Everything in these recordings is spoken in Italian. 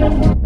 Thank you.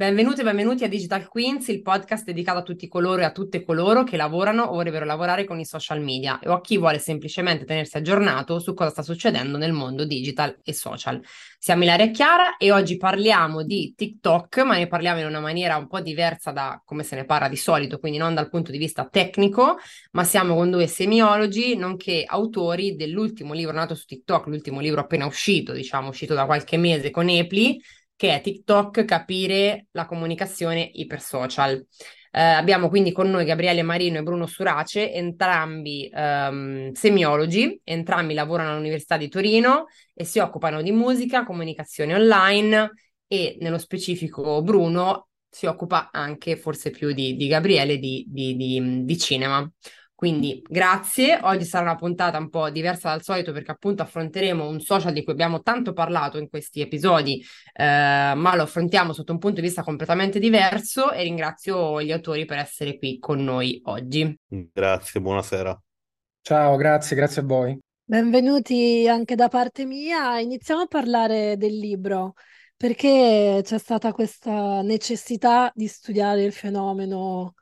Benvenuti e benvenuti a Digital Queens, il podcast dedicato a tutti coloro e a tutte coloro che lavorano o vorrebbero lavorare con i social media o a chi vuole semplicemente tenersi aggiornato su cosa sta succedendo nel mondo digital e social. Siamo Ilaria e Chiara e oggi parliamo di TikTok, ma ne parliamo in una maniera un po' diversa da come se ne parla di solito, quindi non dal punto di vista tecnico, ma siamo con due semiologi, nonché autori dell'ultimo libro nato su TikTok, l'ultimo libro appena uscito, diciamo uscito da qualche mese con Epli, che è TikTok, capire la comunicazione ipersocial. Eh, abbiamo quindi con noi Gabriele Marino e Bruno Surace, entrambi ehm, semiologi, entrambi lavorano all'Università di Torino e si occupano di musica, comunicazione online e nello specifico Bruno si occupa anche, forse più di, di Gabriele, di, di, di cinema. Quindi grazie, oggi sarà una puntata un po' diversa dal solito perché appunto affronteremo un social di cui abbiamo tanto parlato in questi episodi, eh, ma lo affrontiamo sotto un punto di vista completamente diverso e ringrazio gli autori per essere qui con noi oggi. Grazie, buonasera. Ciao, grazie, grazie a voi. Benvenuti anche da parte mia. Iniziamo a parlare del libro perché c'è stata questa necessità di studiare il fenomeno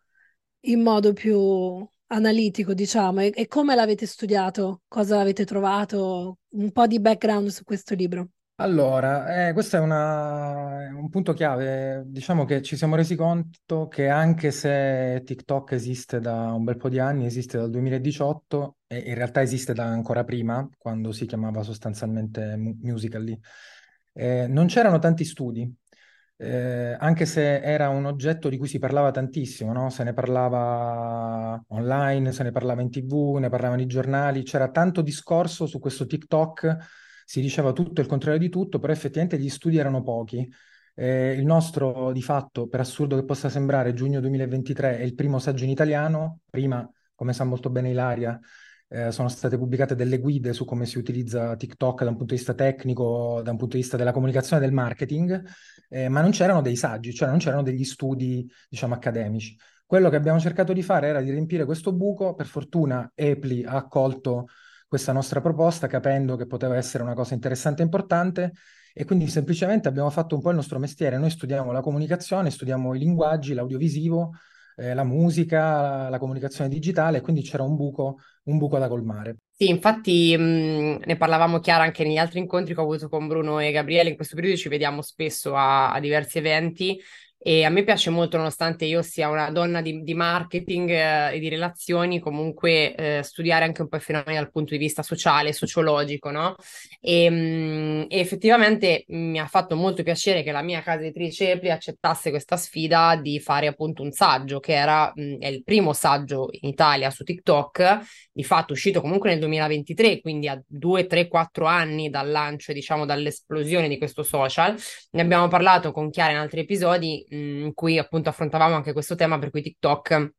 in modo più analitico, diciamo, e, e come l'avete studiato? Cosa avete trovato? Un po' di background su questo libro. Allora, eh, questo è, una- un punto chiave. Diciamo che ci siamo resi conto che anche se TikTok esiste da un bel po' di anni, esiste dal 2018 e in realtà esiste da ancora prima, quando si chiamava sostanzialmente Musical.ly, eh, non c'erano tanti studi eh, anche se era un oggetto di cui si parlava tantissimo, no? Se ne parlava online, se ne parlava in TV, ne parlavano i giornali, c'era tanto discorso su questo TikTok, si diceva tutto il contrario di tutto, però effettivamente gli studi erano pochi. Eh, il nostro, di fatto, per assurdo che possa sembrare, giugno 2023 è il primo saggio in italiano, prima, come sa molto bene Ilaria, eh, sono state pubblicate delle guide su come si utilizza TikTok da un punto di vista tecnico, da un punto di vista della comunicazione e del marketing, eh, ma non c'erano dei saggi, cioè non c'erano degli studi, diciamo, accademici. Quello che abbiamo cercato di fare era di riempire questo buco, per fortuna Epli ha accolto questa nostra proposta capendo che poteva essere una cosa interessante e importante e quindi semplicemente abbiamo fatto un po' il nostro mestiere. Noi studiamo la comunicazione, studiamo i linguaggi, l'audiovisivo, eh, la musica, la, la, comunicazione digitale, quindi c'era un buco, un buco da colmare. Sì, infatti mh, ne parlavamo chiaro anche negli altri incontri che ho avuto con Bruno e Gabriele, in questo periodo ci vediamo spesso a, a diversi eventi e a me piace molto, nonostante io sia una donna di, di marketing eh, e di relazioni, comunque eh, studiare anche un po' i fenomeni dal punto di vista sociale, sociologico, no? E, mh, mm, effettivamente mi ha fatto molto piacere che la mia casa editrice Epli accettasse questa sfida di fare appunto un saggio, che era mh, è il primo saggio in Italia su TikTok, di fatto uscito comunque nel 2023, quindi a due, tre, quattro anni dal lancio, diciamo, dall'esplosione di questo social. Ne abbiamo parlato con Chiara in altri episodi in cui appunto affrontavamo anche questo tema per cui TikTok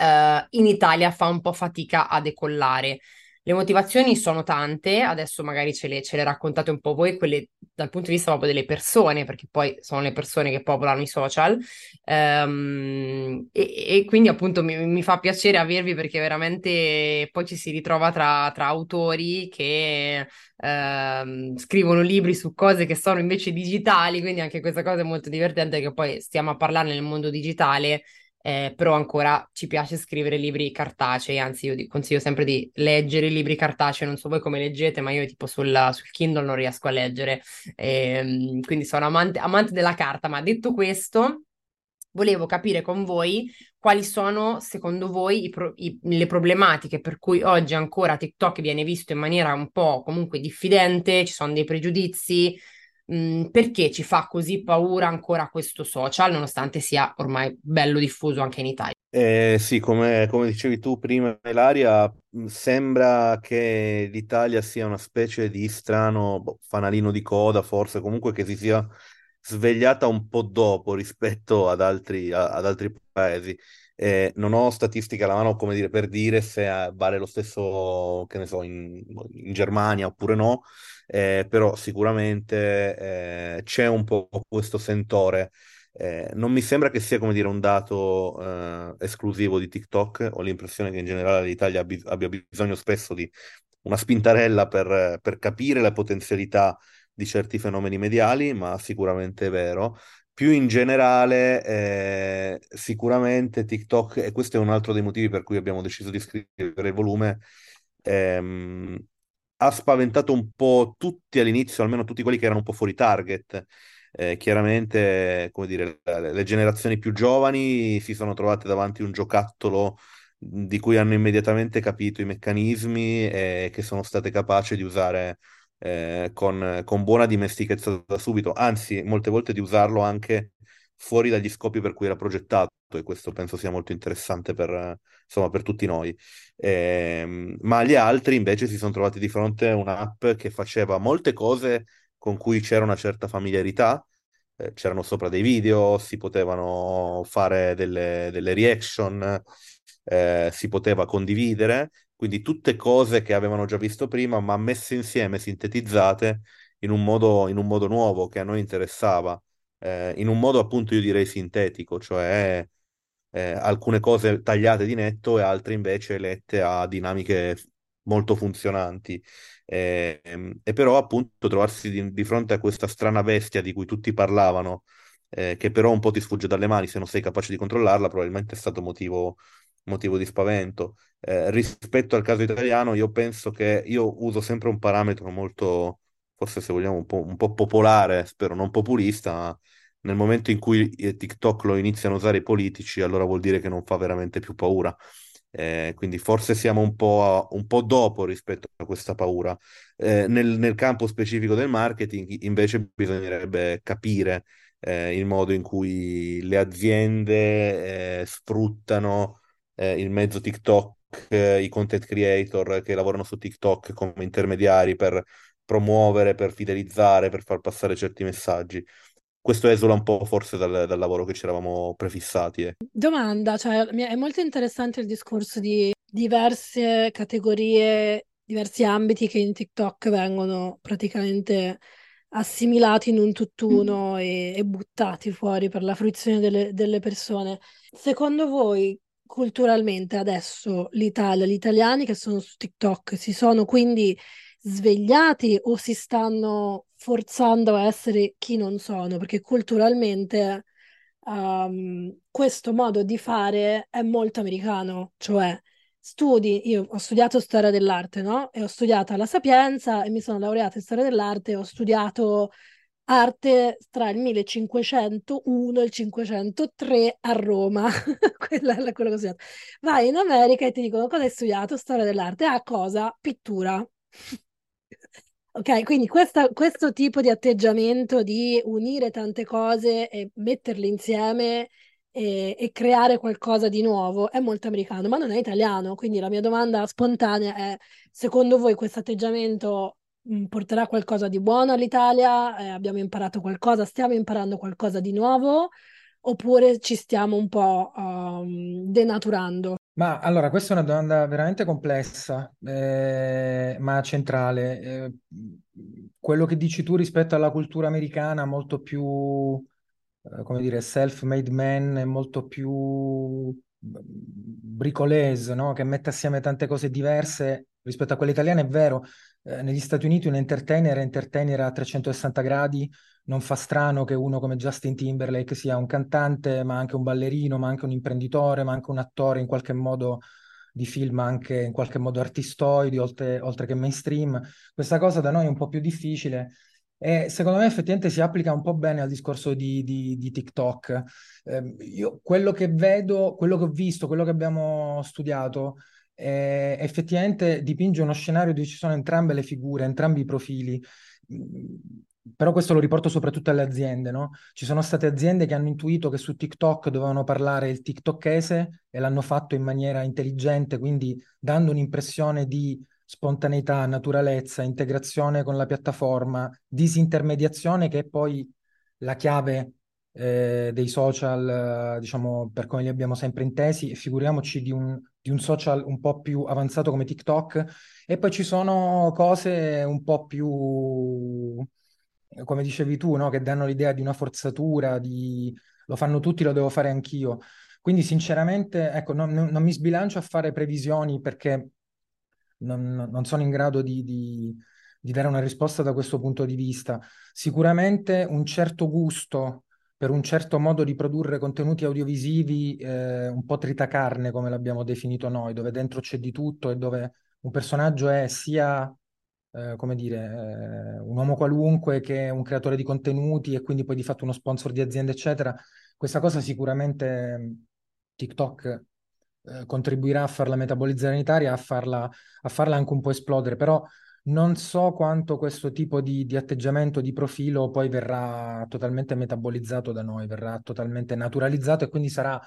Uh, in Italia fa un po' fatica a decollare. Le motivazioni sono tante, adesso magari ce le, ce le, raccontate un po' voi, quelle dal punto di vista proprio delle persone, perché poi sono le persone che popolano i social. Um, e, e, quindi appunto mi, mi, fa piacere avervi perché veramente poi ci si ritrova tra, tra autori che uh, scrivono libri su cose che sono invece digitali, quindi anche questa cosa è molto divertente che poi stiamo a parlare nel mondo digitale eh, però ancora ci piace scrivere libri cartacei, anzi io consiglio sempre di leggere i libri cartacei, non so voi come leggete, ma io tipo sul, sul Kindle non riesco a leggere, eh, quindi sono amante, amante della carta, ma detto questo, volevo capire con voi quali sono secondo voi pro- i, le problematiche per cui oggi ancora TikTok viene visto in maniera un po' comunque diffidente, ci sono dei pregiudizi, mh, perché ci fa così paura ancora questo social, nonostante sia ormai bello diffuso anche in Italia? Eh, sì, come, come dicevi tu prima, Ilaria, sembra che l'Italia sia una specie di strano boh, fanalino di coda, forse comunque che si sia svegliata un po' dopo rispetto ad altri, a, ad altri paesi. Eh, non ho statistiche alla mano come dire, per dire se eh, vale lo stesso, che ne so, in, in Germania oppure no, eh, però sicuramente eh, c'è un po' questo sentore. Eh, non mi sembra che sia, come dire, un dato eh, esclusivo di TikTok. Ho l'impressione che in generale l'Italia abbia, abbia bisogno spesso di una spintarella per, per capire le potenzialità di certi fenomeni mediali, ma sicuramente è vero. Più in generale, eh, sicuramente TikTok, e questo è un altro dei motivi per cui abbiamo deciso di scrivere il volume, ehm, ha spaventato un po' tutti all'inizio, almeno tutti quelli che erano un po' fuori target. Eh, chiaramente, come dire, le, generazioni più giovani si sono trovate davanti a un giocattolo di cui hanno immediatamente capito i meccanismi e che sono state capaci di usare eh, con, con, buona dimestichezza da subito, anzi, molte volte di usarlo anche fuori dagli scopi per cui era progettato, e questo penso sia molto interessante per, insomma, per tutti noi. Eh, ma gli altri invece si sono trovati di fronte a un'app che faceva molte cose con cui c'era una certa familiarità, eh, c'erano sopra dei video, si potevano fare delle, delle reaction, eh, si poteva condividere, quindi tutte cose che avevano già visto prima, ma messe insieme, sintetizzate in un modo, in un modo nuovo che a noi interessava, eh, in un modo appunto io direi sintetico, cioè eh, alcune cose tagliate di netto e altre invece lette a dinamiche molto funzionanti. E, e però appunto trovarsi di, di, fronte a questa strana bestia di cui tutti parlavano, eh, che però un po' ti sfugge dalle mani se non sei capace di controllarla, probabilmente è stato motivo motivo di spavento. Eh, rispetto al caso italiano, io penso che io uso sempre un parametro molto, forse se vogliamo, un po', un po popolare, spero non populista, ma nel momento in cui eh, TikTok lo iniziano a usare i politici, allora vuol dire che non fa veramente più paura. Eh, quindi forse siamo un po', un po', dopo rispetto a questa paura. Eh, nel, nel, campo specifico del marketing, invece, bisognerebbe capire eh, il modo in cui le aziende eh, sfruttano eh, il mezzo TikTok, i content creator che lavorano su TikTok come intermediari per promuovere, per fidelizzare, per far passare certi messaggi. Questo esula un po' forse dal, dal lavoro che ci eravamo prefissati. Eh. Domanda, cioè, è molto interessante il discorso di diverse categorie, diversi ambiti che in TikTok vengono praticamente assimilati in un tutt'uno mm. e, e, buttati fuori per la fruizione delle, delle persone. Secondo voi culturalmente adesso l'Italia, gli italiani che sono su TikTok si sono quindi svegliati o si stanno forzando a essere chi non sono? Perché culturalmente um, questo modo di fare è molto americano, cioè studi, io ho studiato storia dell'arte, no? E ho studiato alla Sapienza e mi sono laureata in storia dell'arte, ho studiato arte tra il 1501 e il 503 a Roma. Quella è quello che ho studiato. Vai in America e ti dicono cosa hai studiato? Storia dell'arte. Ah, cosa? Pittura. Ok, quindi questa, questo tipo di atteggiamento di unire tante cose e metterle insieme e, e, creare qualcosa di nuovo è molto americano, ma non è italiano. Quindi la mia domanda spontanea è: secondo voi questo atteggiamento Mm, porterà qualcosa di buono all'Italia, eh, abbiamo imparato qualcosa, stiamo imparando qualcosa di nuovo, oppure ci stiamo un po' um, denaturando? Ma allora, questa è una domanda veramente complessa, eh, ma centrale. Eh, quello che dici tu rispetto alla cultura americana, molto più, eh, come dire, self-made man, molto più mm, bricolese, no? Che mette assieme tante cose diverse rispetto a quella italiana, è vero eh, negli Stati Uniti un entertainer è entertainer a 360 gradi, non fa strano che uno come Justin Timberlake sia un cantante, ma anche un ballerino, ma anche un imprenditore, ma anche un attore in qualche modo di film anche in qualche modo artistoidi, oltre, oltre che mainstream. Questa cosa da noi è un po' più difficile e secondo me effettivamente si applica un po' bene al discorso di, di, di TikTok. Eh, io quello che vedo, quello che ho visto, quello che abbiamo studiato eh, effettivamente dipinge uno scenario dove ci sono entrambe le figure, entrambi i profili. Però questo lo riporto soprattutto alle aziende, no? Ci sono state aziende che hanno intuito che su TikTok dovevano parlare il tiktokese e l'hanno fatto in maniera intelligente, quindi dando un'impressione di spontaneità, naturalezza, integrazione con la piattaforma, disintermediazione che è poi la chiave eh, dei social, diciamo, per come li abbiamo sempre intesi, e figuriamoci di un, di un social un po' più avanzato come TikTok, e poi ci sono cose un po' più, come dicevi tu, no? che danno l'idea di una forzatura, di lo fanno tutti, lo devo fare anch'io. Quindi sinceramente, ecco, non, non mi sbilancio a fare previsioni perché non, non sono in grado di, di, di, dare una risposta da questo punto di vista. Sicuramente un certo gusto per un certo modo di produrre contenuti audiovisivi eh, un po' tritacarne, come l'abbiamo definito noi, dove dentro c'è di tutto e dove un personaggio è sia eh, come dire, eh, un uomo qualunque che è un creatore di contenuti e quindi poi di fatto uno sponsor di aziende, eccetera. Questa cosa sicuramente TikTok eh, contribuirà a farla metabolizzare in Italia, a farla, a farla anche un po' esplodere, però non so quanto questo tipo di, di, atteggiamento, di profilo poi verrà totalmente metabolizzato da noi, verrà totalmente naturalizzato e quindi sarà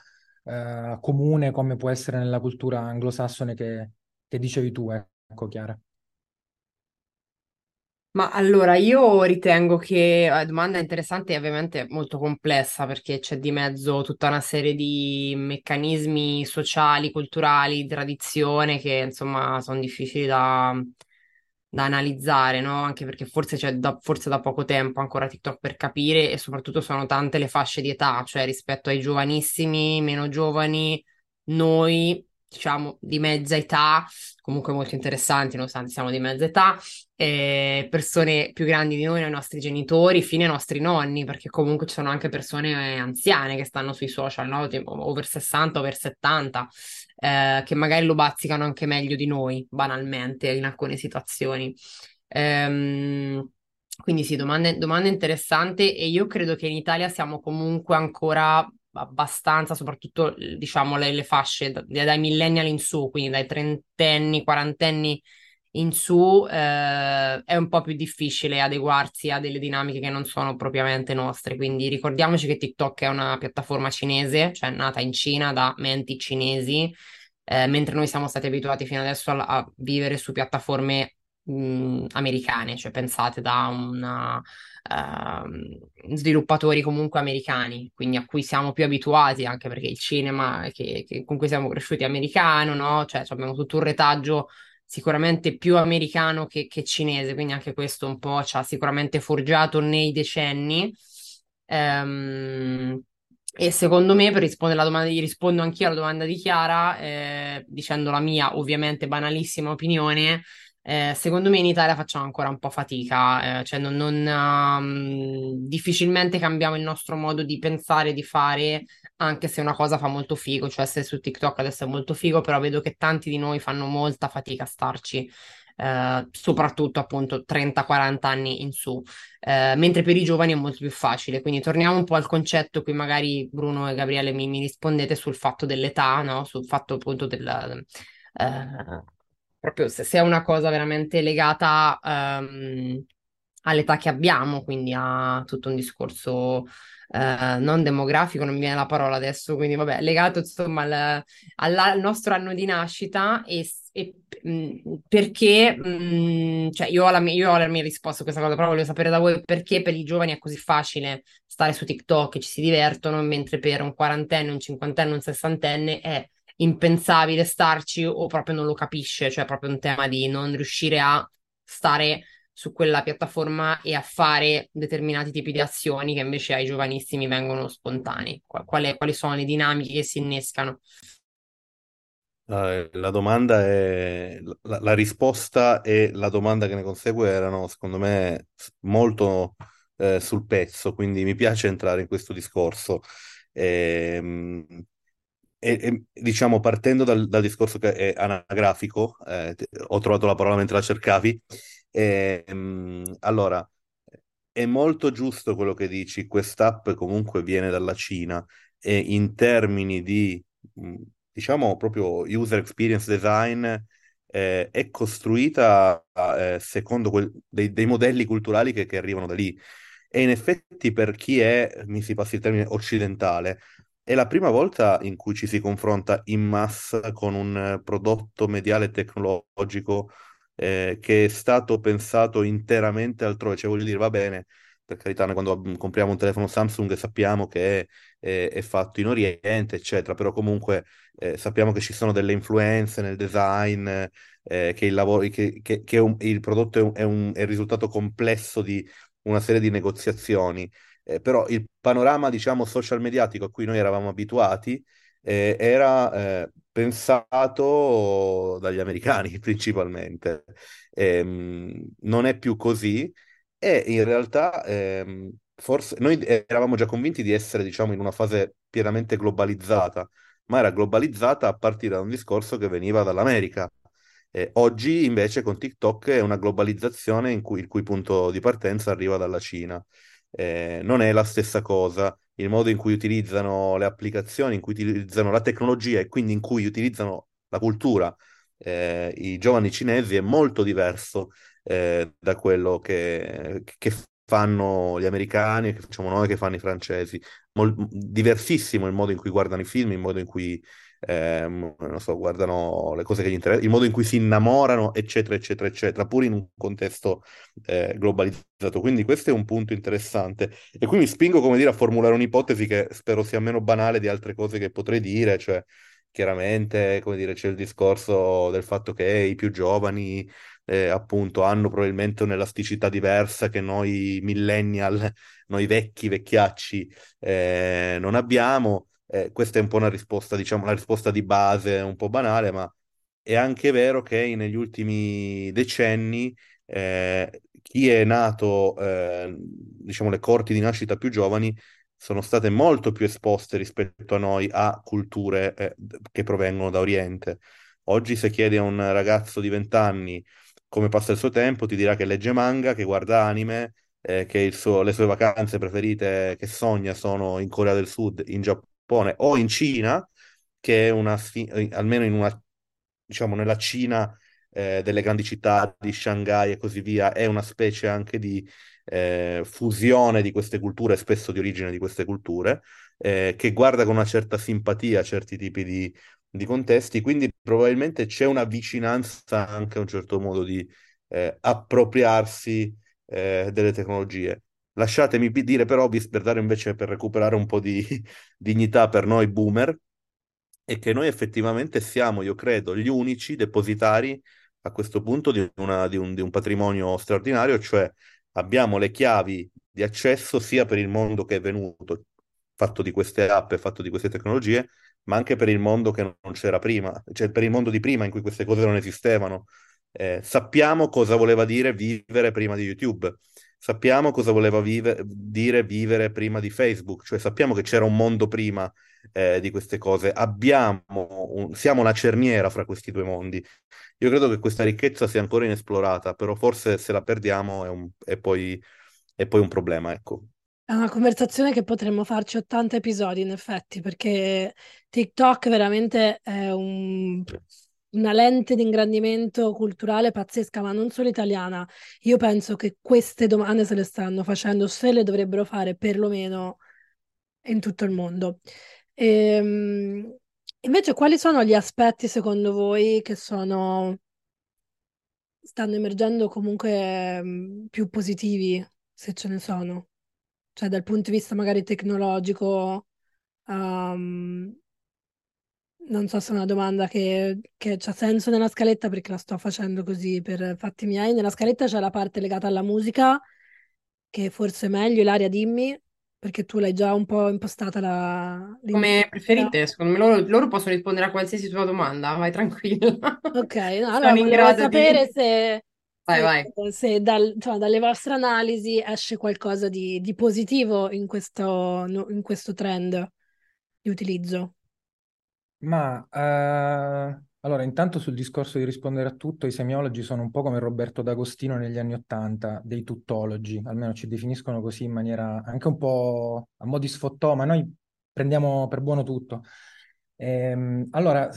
eh, comune come può essere nella cultura anglosassone che, che dicevi tu, ecco Chiara. Ma allora io ritengo che la domanda interessante e ovviamente molto complessa perché c'è di mezzo tutta una serie di meccanismi sociali, culturali, tradizione che insomma sono difficili da, da analizzare, no? Anche perché forse c'è da, forse da poco tempo ancora TikTok per capire e soprattutto sono tante le fasce di età, cioè rispetto ai giovanissimi, meno giovani, noi diciamo di mezza età, comunque molto interessanti nonostante siamo di mezza età, eh, persone più grandi di noi, i nostri genitori, fino ai nostri nonni, perché comunque ci sono anche persone anziane che stanno sui social, no? tipo over 60, over 70, eh, che magari lo bazzicano anche meglio di noi, banalmente, in alcune situazioni. Ehm, quindi sì, domande, domande interessanti e io credo che in Italia siamo comunque ancora abbastanza, soprattutto diciamo le, le fasce da, dai millennial in su, quindi dai trentenni, quarantenni in su, eh, è un po' più difficile adeguarsi a delle dinamiche che non sono propriamente nostre. Quindi ricordiamoci che TikTok è una piattaforma cinese, cioè nata in Cina da menti cinesi, eh, mentre noi siamo stati abituati fino adesso a, a vivere su piattaforme mh, americane, cioè pensate da una, uh, sviluppatori comunque americani, quindi a cui siamo più abituati, anche perché il cinema che, che con cui siamo cresciuti è americano, no? Cioè abbiamo tutto un retaggio sicuramente più americano che, che cinese, quindi anche questo un po' ci ha sicuramente forgiato nei decenni. Um, e secondo me, per rispondere alla domanda, gli rispondo anch'io alla domanda di Chiara, eh, dicendo la mia ovviamente banalissima opinione, eh, secondo me in Italia facciamo ancora un po' fatica, eh, cioè non, non um, difficilmente cambiamo il nostro modo di pensare, di fare, anche se una cosa fa molto figo, cioè se su TikTok adesso è molto figo, però vedo che tanti di noi fanno molta fatica a starci. Eh, soprattutto appunto 30-40 anni in su, eh, mentre per i giovani è molto più facile. Quindi torniamo un po' al concetto, qui magari Bruno e Gabriele mi, mi rispondete sul fatto dell'età, no? sul fatto appunto del, eh, proprio se, se è una cosa veramente legata um, all'età che abbiamo, quindi a tutto un discorso uh, non demografico, non mi viene la parola adesso, quindi vabbè, legato insomma al, al nostro anno di nascita e, e mh, mm, perché, mh, mm, cioè io ho, la mia, io ho la mia risposta a questa cosa, però voglio sapere da voi perché per i giovani è così facile stare su TikTok e ci si divertono, mentre per un quarantenne, un cinquantenne, un sessantenne è impensabile starci o proprio non lo capisce, cioè proprio un tema di non riuscire a stare su quella piattaforma e a fare determinati tipi di azioni che invece ai giovanissimi vengono spontanei. Quali, quali sono le dinamiche che si innescano? La domanda è la, la, risposta e la domanda che ne consegue erano, secondo me, molto eh, sul pezzo, quindi mi piace entrare in questo discorso. Ehm, e, e, diciamo, partendo dal, dal, discorso che è anagrafico, eh, ho trovato la parola mentre la cercavi, eh, allora, è molto giusto quello che dici, quest'app comunque viene dalla Cina e in termini di, diciamo, proprio user experience design, eh, è costruita eh, secondo quel, dei, dei, modelli culturali che, che arrivano da lì. E in effetti per chi è, mi si passi il termine, occidentale, è la prima volta in cui ci si confronta in massa con un prodotto mediale tecnologico eh, che è stato pensato interamente altrove. Cioè, voglio dire, va bene, per carità, noi quando compriamo un telefono Samsung sappiamo che è, è, è fatto in Oriente, eccetera, però comunque eh, sappiamo che ci sono delle influenze nel design, eh, che, il lavoro, che, che, che un, il prodotto è, un, è, un, è il risultato complesso di una serie di negoziazioni. Eh, però il panorama, diciamo, social mediatico a cui noi eravamo abituati eh, era eh, pensato dagli americani principalmente. Ehm, non è più così e in realtà ehm, forse noi eravamo già convinti di essere, diciamo, in una fase pienamente globalizzata, ma era globalizzata a partire da un discorso che veniva dall'America. Eh, oggi invece con TikTok è una globalizzazione cui, il cui punto di partenza arriva dalla Cina. Eh, non è la stessa cosa il modo in cui utilizzano le applicazioni, in cui utilizzano la tecnologia e quindi in cui utilizzano la cultura eh, i giovani cinesi è molto diverso eh, da quello che, che, fanno gli americani, che facciamo noi, che fanno i francesi. Mol- diversissimo il modo in cui guardano i film, il modo in cui ehm, non so, guardano le cose che gli interessano, il modo in cui si innamorano, eccetera, eccetera, eccetera, pur in un contesto eh, globalizzato. Quindi questo è un punto interessante. E qui mi spingo, come dire, a formulare un'ipotesi che spero sia meno banale di altre cose che potrei dire, cioè chiaramente, come dire, c'è il discorso del fatto che i più giovani eh, appunto hanno probabilmente un'elasticità diversa che noi millennial, noi vecchi, vecchiacci eh, non abbiamo. Eh, questa è un po' una risposta, diciamo, la risposta di base, un po' banale, ma è anche vero che negli ultimi decenni eh, chi è nato, eh, diciamo, le corti di nascita più giovani sono state molto più esposte rispetto a noi a culture eh, che provengono da Oriente. Oggi se chiedi a un ragazzo di 20 anni come passa il suo tempo, ti dirà che legge manga, che guarda anime, eh, che suo, le sue vacanze preferite che sogna sono in Corea del Sud, in Giappone o in Cina, che è una, almeno in una, diciamo, nella Cina eh, delle grandi città di Shanghai e così via, è una specie anche di eh, fusione di queste culture, spesso di origine di queste culture, eh, che guarda con una certa simpatia certi tipi di, di contesti, quindi probabilmente c'è una vicinanza anche a un certo modo di eh, appropriarsi eh, delle tecnologie. Lasciatemi dire però, per dare invece per recuperare un po' di dignità per noi boomer, è che noi effettivamente siamo, io credo, gli unici depositari a questo punto di, una, di, un, di un patrimonio straordinario, cioè abbiamo le chiavi di accesso sia per il mondo che è venuto, fatto di queste app e fatto di queste tecnologie, ma anche per il mondo che non c'era prima, cioè per il mondo di prima in cui queste cose non esistevano. Eh, sappiamo cosa voleva dire vivere prima di YouTube, sappiamo cosa voleva vive- dire vivere prima di Facebook, cioè sappiamo che c'era un mondo prima eh, di queste cose, un- siamo una cerniera fra questi due mondi. Io credo che questa ricchezza sia ancora inesplorata, però forse se la perdiamo è, un- è poi, è poi un problema, ecco. È una conversazione che potremmo farci 80 episodi, in effetti, perché TikTok veramente è un- una lente di ingrandimento culturale pazzesca, ma non solo italiana. Io penso che queste domande se le stanno facendo, se le dovrebbero fare perlomeno in tutto il mondo. Ehm, invece, quali sono gli aspetti secondo voi che sono, stanno emergendo comunque mm, più positivi, se ce ne sono? Cioè, dal punto di vista magari tecnologico, um, non so se è una domanda che, che ha senso nella scaletta perché la sto facendo così per fatti miei. Nella scaletta c'è la parte legata alla musica, che forse è meglio, Ilaria, dimmi, perché tu l'hai già un po' impostata la... Come preferite, secondo me loro, loro possono rispondere a qualsiasi tua domanda, vai tranquilla. Ok, no, allora volevo sapere di... se Vai, vai. Se dal, cioè, dalle vostre analisi esce qualcosa di, di positivo in questo, in questo trend di utilizzo. Ma eh, allora, intanto sul discorso di rispondere a tutto, i semiologi sono un po' come Roberto D'Agostino negli anni Ottanta, dei tuttologi, almeno ci definiscono così in maniera anche un po' a mo' di sfottò, ma noi prendiamo per buono tutto. Ehm, allora,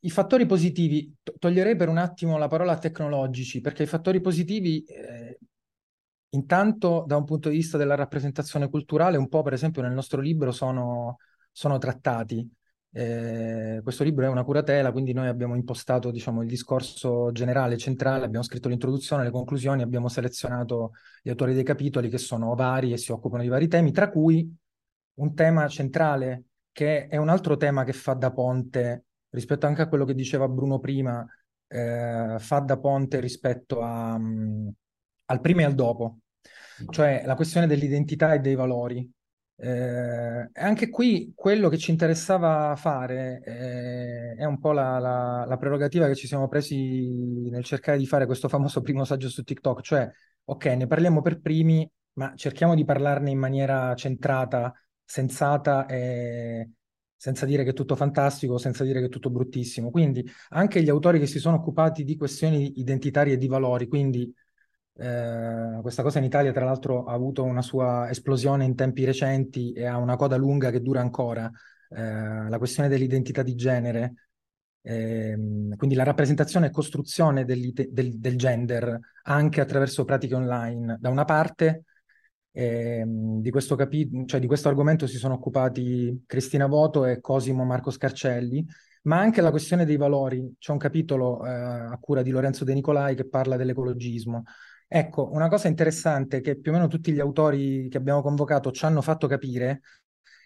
i fattori positivi, toglierei per un attimo la parola tecnologici, perché i fattori positivi, eh, intanto da un punto di vista della rappresentazione culturale, un po' per esempio nel nostro libro sono, sono trattati. Eh, questo libro è una curatela, quindi noi abbiamo impostato diciamo, il discorso generale, centrale, abbiamo scritto l'introduzione, le conclusioni, abbiamo selezionato gli autori dei capitoli che sono vari e si occupano di vari temi, tra cui un tema centrale che è un altro tema che fa da ponte rispetto anche a quello che diceva Bruno prima, eh, fa da ponte rispetto a, um, al prima e al dopo. cioè la questione dell'identità e dei valori. Eh, anche qui quello che ci interessava fare eh, è un po' la, la, la, prerogativa che ci siamo presi nel cercare di fare questo famoso primo saggio su TikTok, cioè, ok, ne parliamo per primi, ma cerchiamo di parlarne in maniera centrata, sensata e senza dire che è tutto fantastico, senza dire che è tutto bruttissimo. Quindi anche gli autori che si sono occupati di questioni identitarie e di valori, quindi eh, questa cosa in Italia, tra l'altro, ha avuto una sua esplosione in tempi recenti e ha una coda lunga che dura ancora. Eh, la questione dell'identità di genere, ehm, quindi la rappresentazione e costruzione del, del, del, gender anche attraverso pratiche online. Da una parte, ehm, di, questo capi- cioè di questo argomento si sono occupati Cristina Voto e Cosimo Marco Scarcelli, ma anche la questione dei valori. C'è un capitolo eh, a cura di Lorenzo De Nicolai che parla dell'ecologismo. Ecco, una cosa interessante che più o meno tutti gli autori che abbiamo convocato ci hanno fatto capire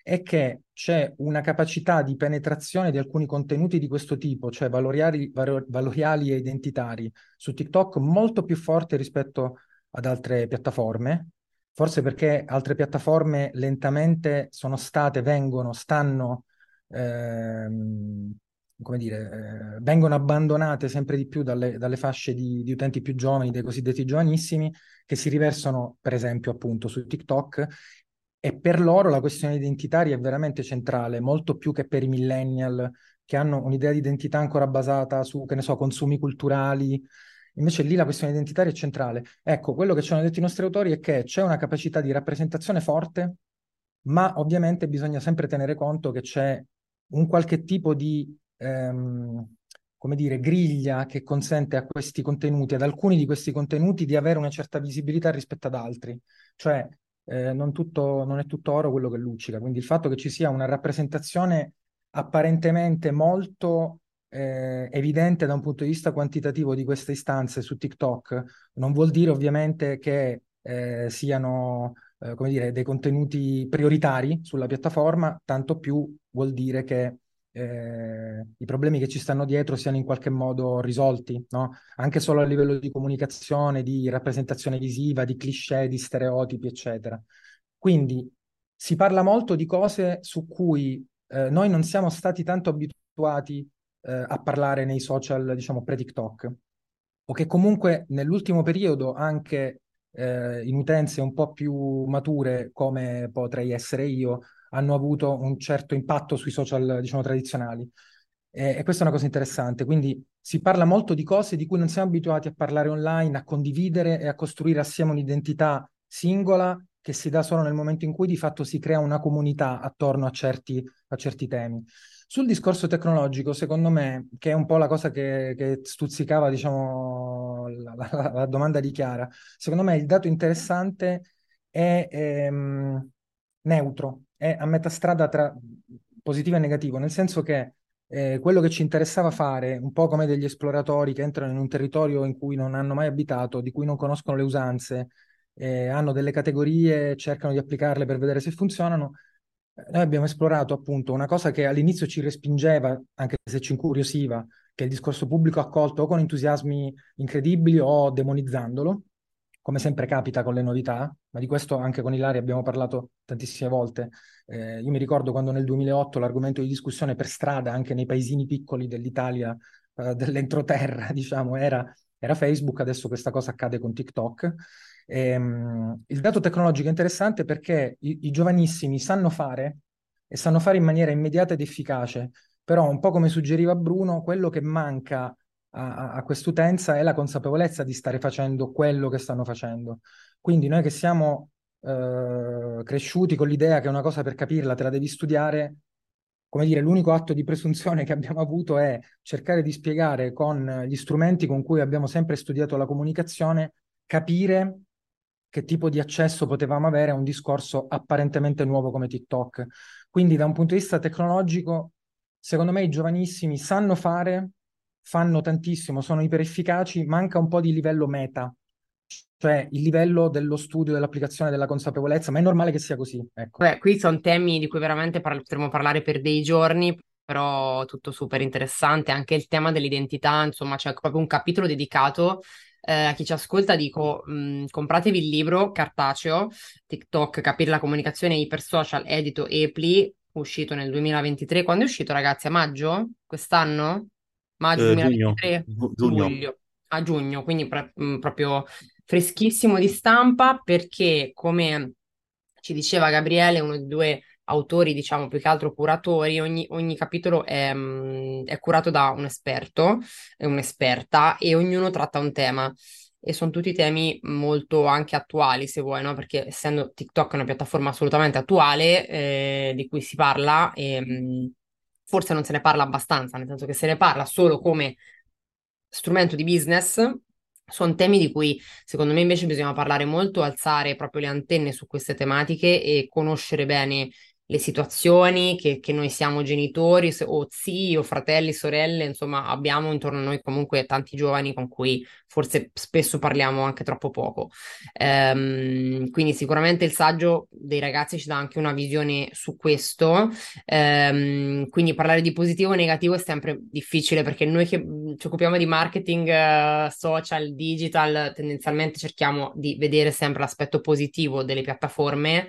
è che c'è una capacità di penetrazione di alcuni contenuti di questo tipo, cioè valoriali, valoriali e identitari, su TikTok molto più forte rispetto ad altre piattaforme, forse perché altre piattaforme lentamente sono state, vengono, stanno ehm, come dire, eh, vengono abbandonate sempre di più dalle, dalle fasce di, di, utenti più giovani, dei cosiddetti giovanissimi, che si riversano, per esempio, appunto su TikTok. E per loro la questione identitaria è veramente centrale, molto più che per i millennial che hanno un'idea di identità ancora basata su, che ne so, consumi culturali. Invece lì la questione identitaria è centrale. Ecco, quello che ci hanno detto i nostri autori è che c'è una capacità di rappresentazione forte, ma ovviamente bisogna sempre tenere conto che c'è un qualche tipo di ehm, come dire, griglia che consente a questi contenuti, ad alcuni di questi contenuti, di avere una certa visibilità rispetto ad altri. Cioè, eh, non, tutto, non è tutto oro quello che luccica. Quindi il fatto che ci sia una rappresentazione apparentemente molto eh, evidente da un punto di vista quantitativo di queste istanze su TikTok non vuol dire ovviamente che eh, siano eh, come dire, dei contenuti prioritari sulla piattaforma, tanto più vuol dire che eh, i problemi che ci stanno dietro siano in qualche modo risolti, no? anche solo a livello di comunicazione, di rappresentazione visiva, di cliché, di stereotipi, eccetera. Quindi si parla molto di cose su cui eh, noi non siamo stati tanto abituati eh, a parlare nei social, diciamo, pre-TikTok, o che comunque nell'ultimo periodo anche eh, in utenze un po' più mature, come potrei essere io, hanno avuto un certo impatto sui social, diciamo, tradizionali. E, e questa è una cosa interessante. Quindi si parla molto di cose di cui non siamo abituati a parlare online, a condividere e a costruire assieme un'identità singola che si dà solo nel momento in cui di fatto si crea una comunità attorno a certi, a certi temi. Sul discorso tecnologico, secondo me, che è un po' la cosa che, che stuzzicava, diciamo, la, la, la, domanda di Chiara, secondo me il dato interessante è ehm, neutro, è a metà strada tra positivo e negativo, nel senso che eh, quello che ci interessava fare, un po' come degli esploratori che entrano in un territorio in cui non hanno mai abitato, di cui non conoscono le usanze, eh, hanno delle categorie, cercano di applicarle per vedere se funzionano. Noi abbiamo esplorato appunto una cosa che all'inizio ci respingeva, anche se ci incuriosiva, che il discorso pubblico accolto o con entusiasmi incredibili o demonizzandolo, come sempre capita con le novità, ma di questo anche con Ilaria abbiamo parlato tantissime volte. Eh, io mi ricordo quando nel 2008 l'argomento di discussione per strada, anche nei paesini piccoli dell'Italia, eh, dell'entroterra, diciamo, era, era, Facebook, adesso questa cosa accade con TikTok. E, ehm, il dato tecnologico è interessante perché i, i giovanissimi sanno fare e sanno fare in maniera immediata ed efficace, però un po' come suggeriva Bruno, quello che manca a, a quest'utenza è la consapevolezza di stare facendo quello che stanno facendo. Quindi noi che siamo eh, cresciuti con l'idea che una cosa per capirla te la devi studiare, come dire, l'unico atto di presunzione che abbiamo avuto è cercare di spiegare con gli strumenti con cui abbiamo sempre studiato la comunicazione, capire che tipo di accesso potevamo avere a un discorso apparentemente nuovo come TikTok. Quindi da un punto di vista tecnologico, secondo me i giovanissimi sanno fare fanno tantissimo, sono iper efficaci, manca un po' di livello meta, cioè il livello dello studio, dell'applicazione, della consapevolezza, ma è normale che sia così. Ecco. Beh, qui sono temi di cui veramente par- potremmo parlare per dei giorni, però tutto super interessante, anche il tema dell'identità, insomma c'è proprio un capitolo dedicato eh, a chi ci ascolta dico, mh, mm, compratevi il libro cartaceo, TikTok, capire la comunicazione ipersocial, edito Epli, uscito nel 2023. Quando è uscito, ragazzi? A maggio? Quest'anno? Maggio Eh, giugno, 2023? Giu- giugno. Luglio. A giugno, quindi pre- mh, proprio freschissimo di stampa perché, come ci diceva Gabriele, uno dei due autori, diciamo più che altro curatori, ogni, ogni capitolo è, mh, è curato da un esperto, è un'esperta e ognuno tratta un tema e sono tutti temi molto anche attuali, se vuoi, no? Perché essendo TikTok una piattaforma assolutamente attuale eh, di cui si parla, e, mh, forse non se ne parla abbastanza, nel senso che se ne parla solo come strumento di business. Sono temi di cui secondo me invece bisogna parlare molto, alzare proprio le antenne su queste tematiche e conoscere bene le situazioni, che, che noi siamo genitori o zii o fratelli, sorelle, insomma abbiamo intorno a noi comunque tanti giovani con cui forse spesso parliamo anche troppo poco. Ehm, quindi sicuramente il saggio dei ragazzi ci dà anche una visione su questo, ehm, quindi parlare di positivo o negativo è sempre difficile perché noi che ci occupiamo di marketing uh, social, digital, tendenzialmente cerchiamo di vedere sempre l'aspetto positivo delle piattaforme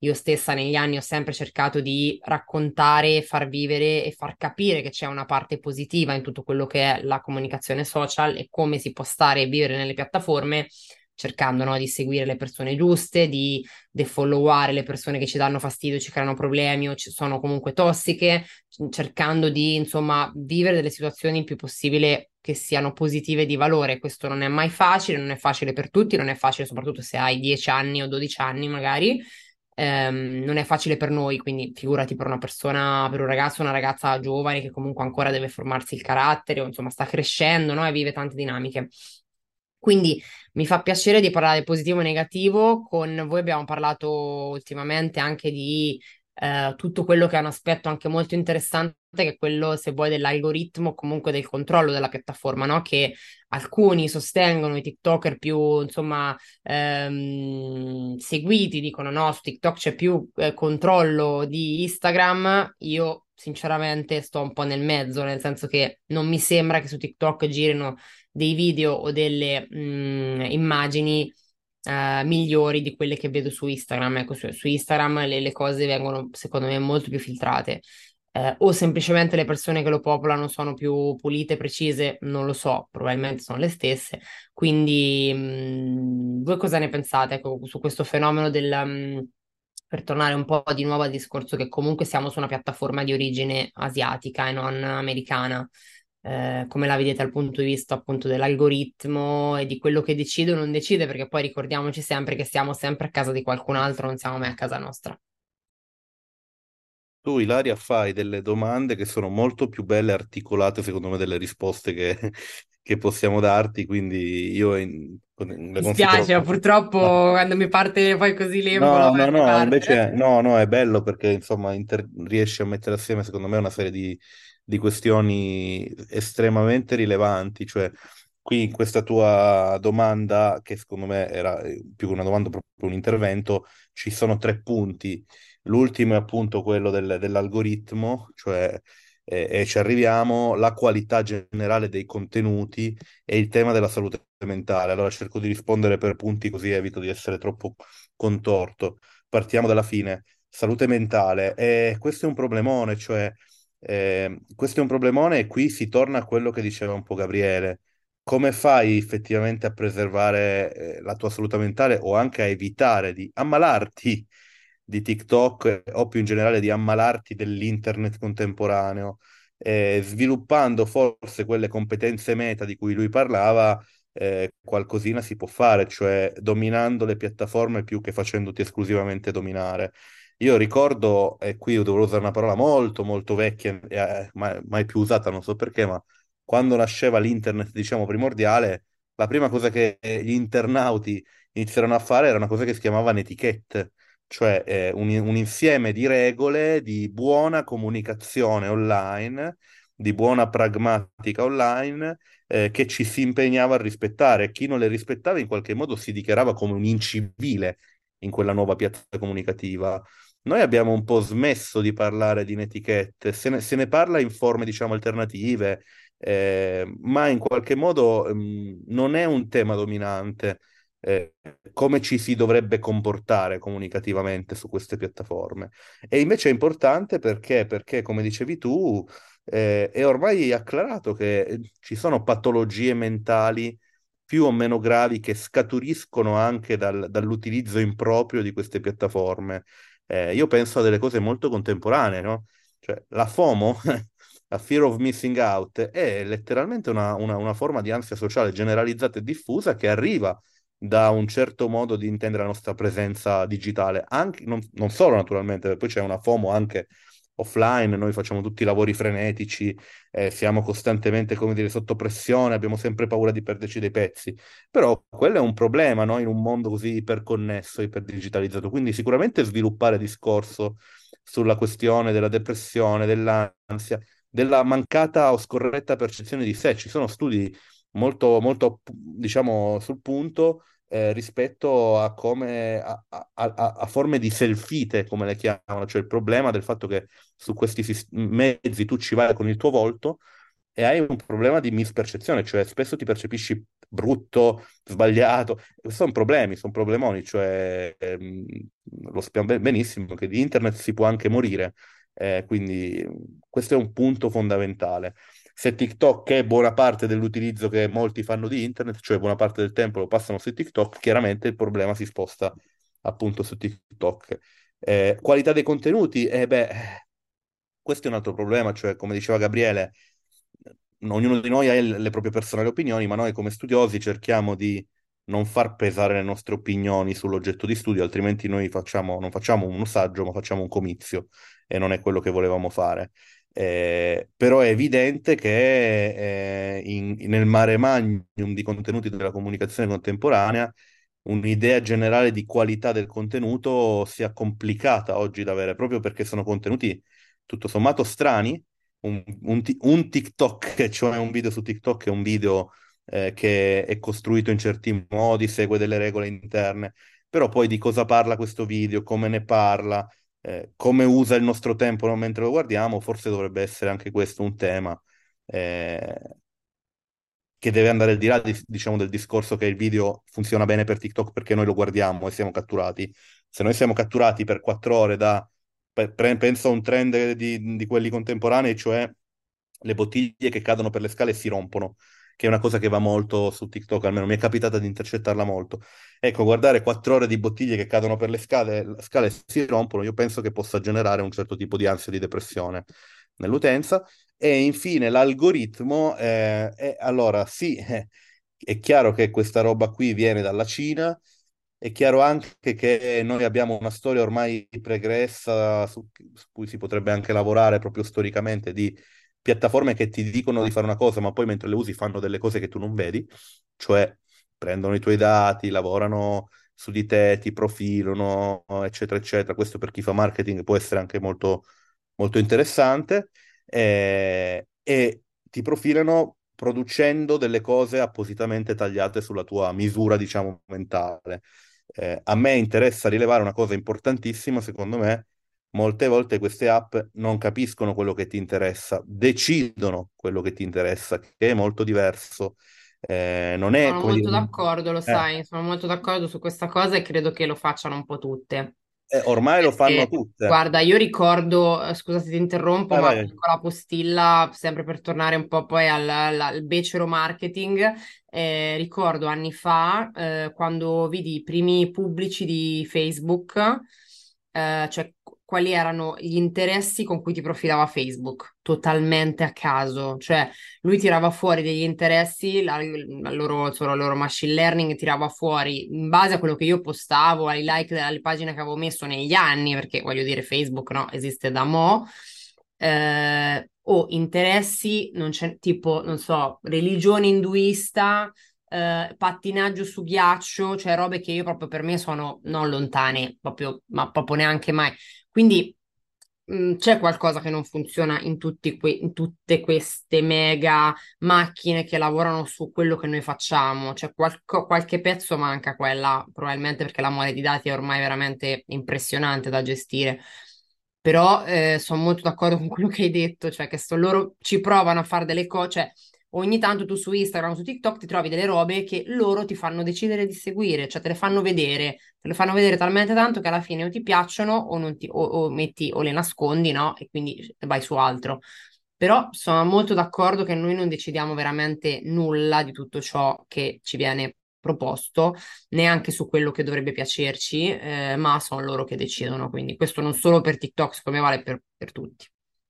io stessa negli anni ho sempre cercato di raccontare, far vivere e far capire che c'è una parte positiva in tutto quello che è la comunicazione social e come si può stare e vivere nelle piattaforme, cercando no, di seguire le persone giuste, di defolloware le persone che ci danno fastidio, ci creano problemi o ci sono comunque tossiche, cercando di insomma vivere delle situazioni il più possibile che siano positive di valore. Questo non è mai facile, non è facile per tutti, non è facile soprattutto se hai 10 anni o 12 anni magari ehm, non è facile per noi, quindi figurati per una persona, per un ragazzo, una ragazza giovane che comunque ancora deve formarsi il carattere o insomma sta crescendo no? e vive tante dinamiche. Quindi mi fa piacere di parlare positivo e negativo. Con voi abbiamo parlato ultimamente anche di eh, tutto quello che è un aspetto anche molto interessante, che è quello, se vuoi, dell'algoritmo, comunque del controllo della piattaforma, no? Che alcuni sostengono, i TikToker più, insomma, ehm, seguiti, dicono no, su TikTok c'è più eh, controllo di Instagram. Io sinceramente sto un po' nel mezzo, nel senso che non mi sembra che su TikTok girino dei video o delle mh, mm, immagini uh, migliori di quelle che vedo su Instagram. Ecco, su, su Instagram le, le, cose vengono, secondo me, molto più filtrate. Uh, o semplicemente le persone che lo popolano sono più pulite, precise, non lo so, probabilmente sono le stesse. Quindi, mh, voi cosa ne pensate ecco, su questo fenomeno del... Mh, per tornare un po' di nuovo al discorso che comunque siamo su una piattaforma di origine asiatica e non americana eh, come la vedete dal punto di vista appunto dell'algoritmo e di quello che decide o non decide, perché poi ricordiamoci sempre che siamo sempre a casa di qualcun altro, non siamo mai a casa nostra. Tu, Ilaria, fai delle domande che sono molto più belle articolate, secondo me, delle risposte che, che possiamo darti, quindi io in, mi spiace, purtroppo quando mi parte poi così l'embolo... No, no, no, invece no, no, è bello perché insomma inter... riesci a mettere assieme, secondo me, una serie di, di questioni estremamente rilevanti, cioè qui in questa tua domanda, che secondo me era eh, più che una domanda, proprio un intervento, ci sono tre punti. L'ultimo è appunto quello del, dell'algoritmo, cioè e, e ci arriviamo, la qualità generale dei contenuti e il tema della salute mentale. Allora cerco di rispondere per punti così evito di essere troppo contorto. Partiamo dalla fine. Salute mentale. E questo è un problemone, cioè eh, questo è un problemone e qui si torna a quello che diceva un po' Gabriele. Come fai effettivamente a preservare eh, la tua salute mentale o anche a evitare di ammalarti di TikTok o più in generale di ammalarti dell'internet contemporaneo, eh, sviluppando forse quelle competenze meta di cui lui parlava, eh, qualcosina si può fare, cioè dominando le piattaforme più che facendoti esclusivamente dominare. Io ricordo, e qui dovrò usare una parola molto molto vecchia, eh, mai, mai più usata, non so perché, ma quando nasceva l'internet, diciamo, primordiale, la prima cosa che gli internauti iniziarono a fare era una cosa che si chiamava etichette, cioè eh, un, un, insieme di regole di buona comunicazione online, di buona pragmatica online, eh, che ci si impegnava a rispettare. Chi non le rispettava in qualche modo si dichiarava come un incivile in quella nuova piazza comunicativa. Noi abbiamo un po' smesso di parlare di etichette, se ne, se ne parla in forme, diciamo, alternative, eh, ma in qualche modo mh, mm, non è un tema dominante eh, come ci si dovrebbe comportare comunicativamente su queste piattaforme. E invece è importante perché, perché come dicevi tu, eh, è ormai acclarato che ci sono patologie mentali più o meno gravi che scaturiscono anche dal, dall'utilizzo improprio di queste piattaforme. Eh, io penso a delle cose molto contemporanee, no? Cioè, la FOMO, la fear of missing out, è letteralmente una, una, una forma di ansia sociale generalizzata e diffusa che arriva da un certo modo di intendere la nostra presenza digitale, anche, non, non solo naturalmente, poi c'è una FOMO anche offline, noi facciamo tutti i lavori frenetici, eh, siamo costantemente, come dire, sotto pressione, abbiamo sempre paura di perderci dei pezzi, però quello è un problema, no? In un mondo così iperconnesso, iperdigitalizzato, quindi sicuramente sviluppare discorso sulla questione della depressione, dell'ansia, della mancata o scorretta percezione di sé, ci sono studi molto, molto diciamo, sul punto eh, rispetto a, come, a, a, a, forme di selfite, come le chiamano, cioè il problema del fatto che su questi mezzi tu ci vai con il tuo volto e hai un problema di mispercezione, cioè spesso ti percepisci brutto, sbagliato. Sono problemi, sono problemoni, cioè ehm, lo sappiamo benissimo che di internet si può anche morire, eh, quindi questo è un punto fondamentale se TikTok è buona parte dell'utilizzo che molti fanno di internet, cioè buona parte del tempo lo passano su TikTok, chiaramente il problema si sposta appunto su TikTok. Eh, qualità dei contenuti, eh beh, questo è un altro problema, cioè come diceva Gabriele, ognuno di noi ha le proprie personali opinioni, ma noi come studiosi cerchiamo di non far pesare le nostre opinioni sull'oggetto di studio, altrimenti noi facciamo, non facciamo un saggio, ma facciamo un comizio e non è quello che volevamo fare. Eh, però è evidente che eh, in, nel mare magnum di contenuti della comunicazione contemporanea un'idea generale di qualità del contenuto sia complicata oggi da avere, proprio perché sono contenuti tutto sommato strani. Un, un, un TikTok, cioè un video su TikTok, è un video eh, che è costruito in certi modi, segue delle regole interne, però poi di cosa parla questo video, come ne parla, eh, come usa il nostro tempo no, mentre lo guardiamo, forse dovrebbe essere anche questo un tema eh, che deve andare al di là di, diciamo, del discorso che il video funziona bene per TikTok perché noi lo guardiamo e siamo catturati. Se noi siamo catturati per quattro ore da, per, penso a un trend di, di quelli contemporanei, cioè le bottiglie che cadono per le scale e si rompono che è una cosa che va molto su TikTok, almeno mi è capitata di intercettarla molto. Ecco, guardare quattro ore di bottiglie che cadono per le scale, le scale si rompono, io penso che possa generare un certo tipo di ansia di depressione nell'utenza. E infine l'algoritmo, eh, è, allora sì, eh, è chiaro che questa roba qui viene dalla Cina, è chiaro anche che noi abbiamo una storia ormai pregressa su, su cui si potrebbe anche lavorare proprio storicamente di piattaforme che ti dicono di fare una cosa, ma poi mentre le usi fanno delle cose che tu non vedi, cioè prendono i tuoi dati, lavorano su di te, ti profilano, eccetera, eccetera. Questo per chi fa marketing può essere anche molto, molto interessante. Eh, e ti profilano producendo delle cose appositamente tagliate sulla tua misura, diciamo, mentale. Eh, a me interessa rilevare una cosa importantissima, secondo me, molte volte queste app non capiscono quello che ti interessa, decidono quello che ti interessa, che è molto diverso. Eh, non è sono molto dire... d'accordo, lo eh. sai, sono molto d'accordo su questa cosa e credo che lo facciano un po' tutte. Eh, ormai lo fanno tutte. Guarda, io ricordo, eh, scusa se ti interrompo, vai, ma vai. piccola postilla, sempre per tornare un po' poi al, al, al becero marketing, eh, ricordo anni fa, eh, quando vidi i primi pubblici di Facebook, eh, cioè quali erano gli interessi con cui ti profilava Facebook, totalmente a caso, cioè lui tirava fuori degli interessi, la, la loro, il loro machine learning tirava fuori in base a quello che io postavo, ai like delle pagine che avevo messo negli anni, perché voglio dire Facebook no, esiste da mo', eh, o interessi, non tipo, non so, religione induista, eh, pattinaggio su ghiaccio, cioè robe che io proprio per me sono non lontane, proprio, ma proprio neanche mai. Quindi mh, mm, c'è qualcosa che non funziona in, que- in, tutte queste mega macchine che lavorano su quello che noi facciamo, cioè qualco- qualche pezzo manca quella, probabilmente perché la mole di dati è ormai veramente impressionante da gestire. però eh, sono molto d'accordo con quello che hai detto, cioè che loro ci provano a fare delle cose, cioè ogni tanto tu su Instagram su TikTok ti trovi delle robe che loro ti fanno decidere di seguire, cioè te le fanno vedere, te le fanno vedere talmente tanto che alla fine o ti piacciono o, ti, o, o metti o le nascondi, no? E quindi vai su altro. Però sono molto d'accordo che noi non decidiamo veramente nulla di tutto ciò che ci viene proposto, neanche su quello che dovrebbe piacerci, eh, ma sono loro che decidono. Quindi questo non solo per TikTok, secondo me vale per, per tutti.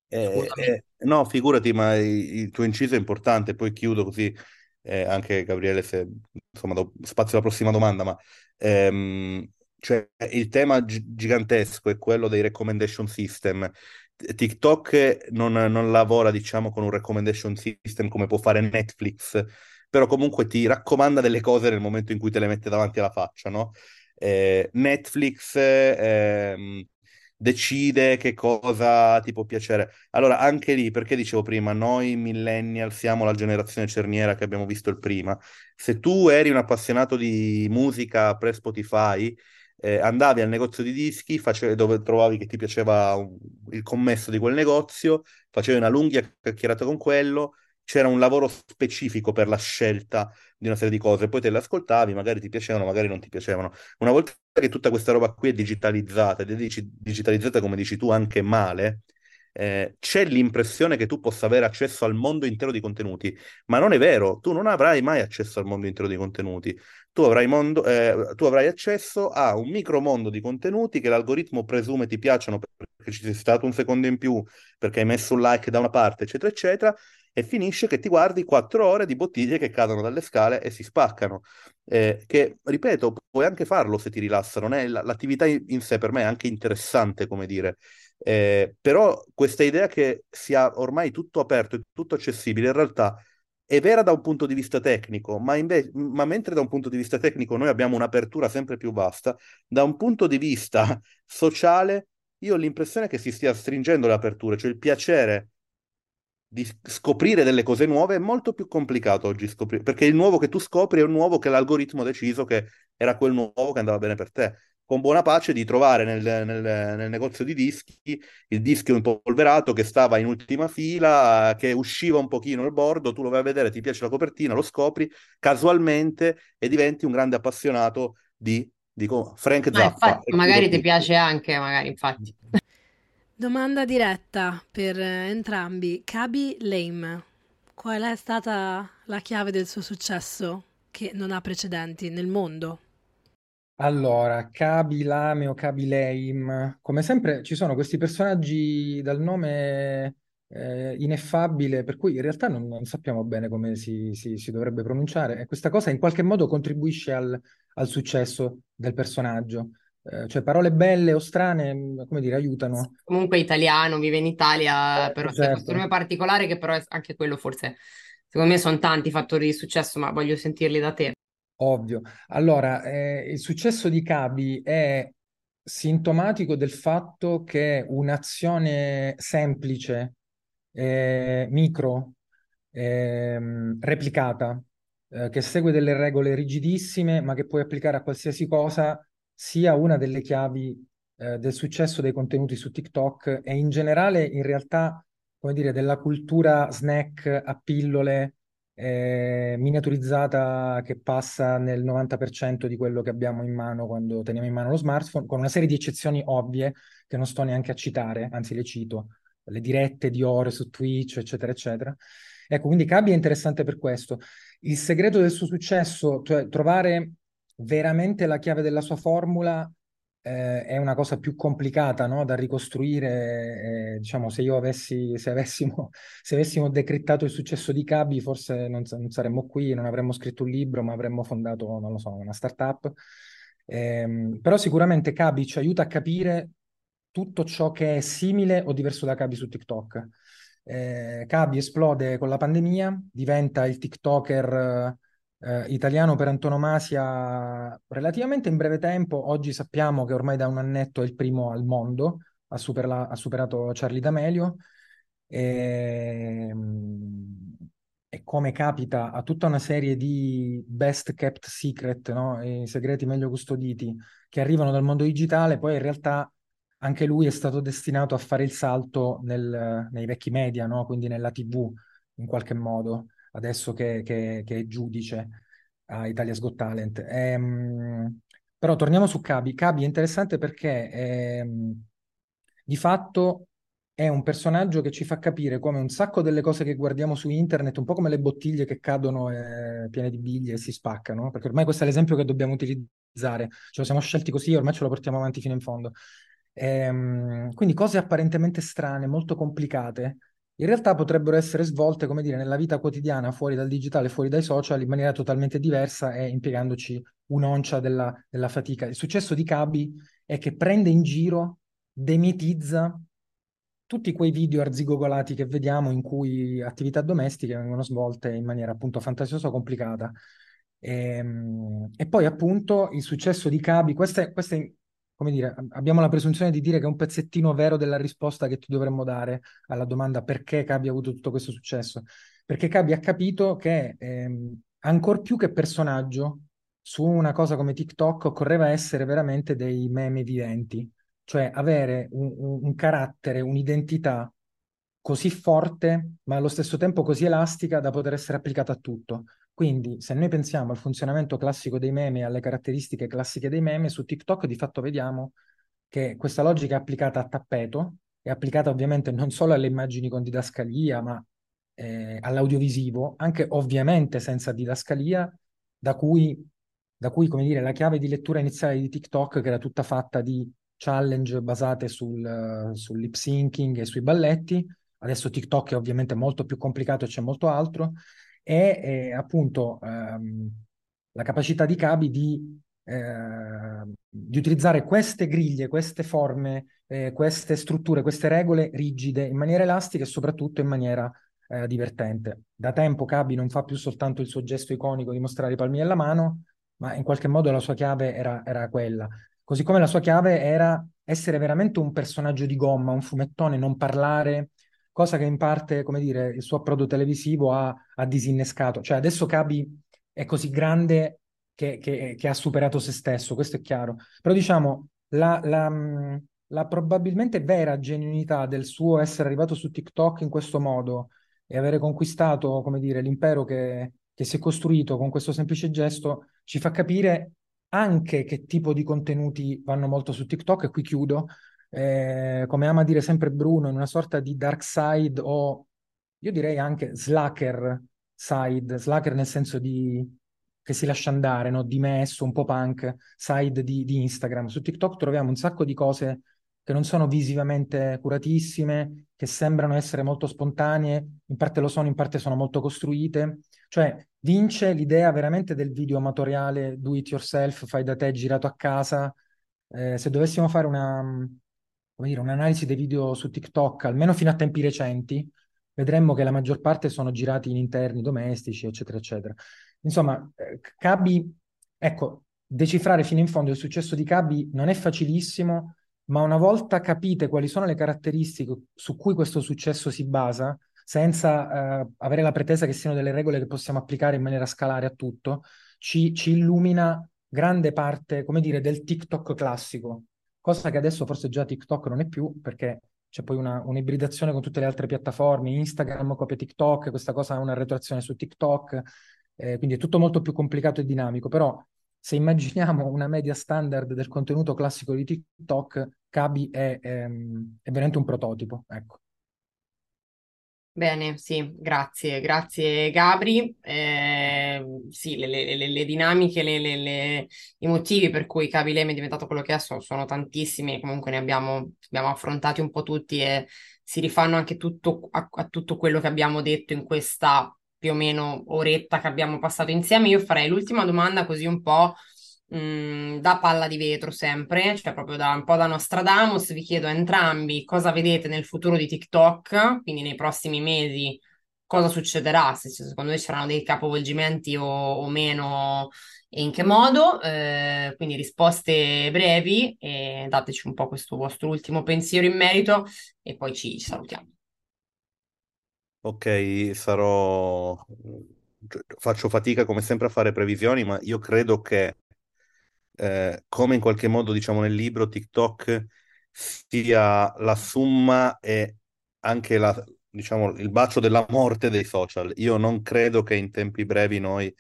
Eh, eh, no, figurati, ma il, il, tuo inciso è importante, poi chiudo così eh, anche Gabriele se insomma do spazio alla prossima domanda, ma ehm, cioè, il tema gi- gigantesco è quello dei recommendation system. TikTok non, non lavora, diciamo, con un recommendation system come può fare Netflix, però comunque ti raccomanda delle cose nel momento in cui te le mette davanti alla faccia, no? Eh, Netflix eh, decide che cosa ti può piacere. Allora, anche lì, perché dicevo prima, noi millennial siamo la generazione cerniera che abbiamo visto il prima. Se tu eri un appassionato di musica pre-Spotify, eh, andavi al negozio di dischi face- dove trovavi che ti piaceva un- il commesso di quel negozio, facevi una lunga chiacchierata con quello, c'era un lavoro specifico per la scelta di una serie di cose, poi te le ascoltavi, magari ti piacevano, magari non ti piacevano. Una volta che tutta questa roba qui è digitalizzata, ed è digitalizzata come dici tu anche male, eh, c'è l'impressione che tu possa avere accesso al mondo intero di contenuti, ma non è vero, tu non avrai mai accesso al mondo intero di contenuti, tu avrai, mondo, eh, tu avrai accesso a un micro mondo di contenuti che l'algoritmo presume ti piacciono perché ci sei stato un secondo in più, perché hai messo un like da una parte, eccetera, eccetera, e finisce che ti guardi quattro ore di bottiglie che cadono dalle scale e si spaccano. Eh, che, ripeto, puoi anche farlo se ti rilassa, non è, l'attività in sé per me è anche interessante, come dire. Eh, però questa idea che sia ormai tutto aperto e tutto accessibile, in realtà è vera da un punto di vista tecnico, ma, invece, ma mentre da un punto di vista tecnico noi abbiamo un'apertura sempre più vasta, da un punto di vista sociale io ho l'impressione che si stia stringendo l'apertura, cioè il piacere di scoprire delle cose nuove è molto più complicato oggi scoprire, perché il nuovo che tu scopri è un nuovo che l'algoritmo ha deciso che era quel nuovo che andava bene per te. Con buona pace di trovare nel, nel, nel negozio di dischi il disco impolverato che stava in ultima fila, che usciva un pochino il bordo, tu lo vai a vedere, ti piace la copertina, lo scopri casualmente e diventi un grande appassionato di, dico, Frank Zappa. Infatti, magari ti piace anche, magari infatti. Domanda diretta per entrambi. Kaby Lame, qual è stata la chiave del suo successo che non ha precedenti nel mondo? Allora, Kaby Lame o Kaby Lame, come sempre ci sono questi personaggi dal nome eh, ineffabile, per cui in realtà non, non sappiamo bene come si, si- si dovrebbe pronunciare e questa cosa in qualche modo contribuisce al, al successo del personaggio. Eh, cioè parole belle o strane, mm, come dire, aiutano. Comunque italiano, vive in Italia, Eh, però c'è certo. questo nome particolare che però è anche quello forse, secondo me sono tanti fattori di successo, ma voglio sentirli da te. Ovvio. Allora, eh, il successo di Cabi è sintomatico del fatto che un'azione semplice, eh, micro, ehm, replicata, eh, che segue delle regole rigidissime, ma che puoi applicare a qualsiasi cosa, sia una delle chiavi eh, del successo dei contenuti su TikTok e in generale, in realtà, come dire, della cultura snack a pillole eh, miniaturizzata che passa nel 90% di quello che abbiamo in mano quando teniamo in mano lo smartphone, con una serie di eccezioni ovvie che non sto neanche a citare, anzi le cito, le dirette di ore su Twitch, eccetera, eccetera. Ecco, quindi Cabi è interessante per questo. Il segreto del suo successo, cioè trovare veramente la chiave della sua formula eh, è una cosa più complicata no? da ricostruire. Eh, diciamo, se io avessi, se avessimo, se avessimo decrittato il successo di Cabi, forse non, non, saremmo qui, non avremmo scritto un libro, ma avremmo fondato, non lo so, una startup. Eh, però sicuramente Cabi ci aiuta a capire tutto ciò che è simile o diverso da Cabi su TikTok. Eh, Cabi esplode con la pandemia, diventa il TikToker eh, italiano per antonomasia relativamente in breve tempo. Oggi sappiamo che ormai da un annetto è il primo al mondo, ha, superla- ha superato Charlie D'Amelio. E, e, come capita a tutta una serie di best kept secret, no? I segreti meglio custoditi che arrivano dal mondo digitale, poi in realtà anche lui è stato destinato a fare il salto nel- nei vecchi media, no? Quindi nella TV in qualche modo, adesso che, che- che è giudice a Italia's Got Talent. Ehm, però torniamo su Cabi. Cabi è interessante perché ehm, di fatto è un personaggio che ci fa capire come un sacco delle cose che guardiamo su internet, un po' come le bottiglie che cadono eh, piene di biglie e si spaccano, perché ormai questo è l'esempio che dobbiamo utilizzare. Ce lo siamo scelti così, ormai ce lo portiamo avanti fino in fondo. Ehm, quindi cose apparentemente strane, molto complicate, in realtà potrebbero essere svolte, come dire, nella vita quotidiana, fuori dal digitale, fuori dai social, in maniera totalmente diversa e impiegandoci un'oncia della, della fatica. Il successo di Cabi è che prende in giro, demitizza tutti quei video arzigogolati che vediamo in cui attività domestiche vengono svolte in maniera appunto fantasiosa o complicata. E, e poi appunto il successo di Cabi, questa è, questa è come dire, abbiamo la presunzione di dire che è un pezzettino vero della risposta che ti dovremmo dare alla domanda perché Cabi ha avuto tutto questo successo. Perché Cabi ha capito che ehm, ancor più che personaggio, su una cosa come TikTok occorreva essere veramente dei meme viventi, cioè avere un, un, un carattere, un'identità così forte, ma allo stesso tempo così elastica da poter essere applicata a tutto. Quindi, se noi pensiamo al funzionamento classico dei meme e alle caratteristiche classiche dei meme, su TikTok di fatto vediamo che questa logica è applicata a tappeto, è applicata ovviamente non solo alle immagini con didascalia, ma eh, all'audiovisivo, anche ovviamente senza didascalia, da cui, da cui, come dire, la chiave di lettura iniziale di TikTok, che era tutta fatta di challenge basate sul, sul lip syncing e sui balletti, adesso TikTok è ovviamente molto più complicato e c'è molto altro, è, è appunto ehm, la capacità di Cabi di, eh, di, utilizzare queste griglie, queste forme, eh, queste strutture, queste regole rigide in maniera elastica e soprattutto in maniera eh, divertente. Da tempo Cabi non fa più soltanto il suo gesto iconico di mostrare i palmi della mano, ma in qualche modo la sua chiave era, era quella. Così come la sua chiave era essere veramente un personaggio di gomma, un fumettone, non parlare, cosa che in parte, come dire, il suo approdo televisivo ha, ha disinnescato. Cioè adesso Cabi è così grande che, che, che, ha superato se stesso, questo è chiaro. Però diciamo, la, la, la, probabilmente vera genuinità del suo essere arrivato su TikTok in questo modo e avere conquistato, come dire, l'impero che, che si è costruito con questo semplice gesto, ci fa capire anche che tipo di contenuti vanno molto su TikTok, e qui chiudo, eh, come ama dire sempre Bruno, in una sorta di dark side o io direi anche slacker side, slacker nel senso di che si lascia andare, no? dimesso, un po' punk, side di, di Instagram. Su TikTok troviamo un sacco di cose che non sono visivamente curatissime, che sembrano essere molto spontanee, in parte lo sono, in parte sono molto costruite. Cioè, vince l'idea veramente del video amatoriale do it yourself, fai da te, girato a casa. Eh, se dovessimo fare una, come dire, un'analisi dei video su TikTok, almeno fino a tempi recenti, vedremmo che la maggior parte sono girati in interni domestici, eccetera, eccetera. Insomma, eh, Cabi, ecco, decifrare fino in fondo il successo di Cabi non è facilissimo, ma una volta capite quali sono le caratteristiche su cui questo successo si basa, senza eh, avere la pretesa che siano delle regole che possiamo applicare in maniera scalare a tutto, ci, ci illumina grande parte, come dire, del TikTok classico, cosa che adesso forse già TikTok non è più perché c'è poi una, un'ibridazione con tutte le altre piattaforme, Instagram copia TikTok, questa cosa ha una retroazione su TikTok, eh, quindi è tutto molto più complicato e dinamico, però se immaginiamo una media standard del contenuto classico di TikTok, Kabi è, è, ehm, è veramente un prototipo, ecco. Bene, sì, grazie, grazie Gabri. Eh, sì, le, le, le, le dinamiche, i motivi per cui Cavilem è diventato quello che è sono, sono tantissimi, comunque ne abbiamo, abbiamo, affrontati un po' tutti e si rifanno anche tutto, a, a, tutto quello che abbiamo detto in questa più o meno oretta che abbiamo passato insieme. Io farei l'ultima domanda così un po' mh, mm, da palla di vetro sempre, cioè proprio da un po' da Nostradamus, vi chiedo a entrambi cosa vedete nel futuro di TikTok, quindi nei prossimi mesi cosa succederà, se secondo voi ci saranno dei capovolgimenti o, o meno e in che modo, eh, quindi risposte brevi e dateci un po' questo vostro ultimo pensiero in merito e poi ci, salutiamo. Ok, sarò... Faccio fatica come sempre a fare previsioni, ma io credo che eh, come in qualche modo diciamo nel libro, TikTok sia la summa e anche la, diciamo, il bacio della morte dei social. Io non credo che in tempi brevi noi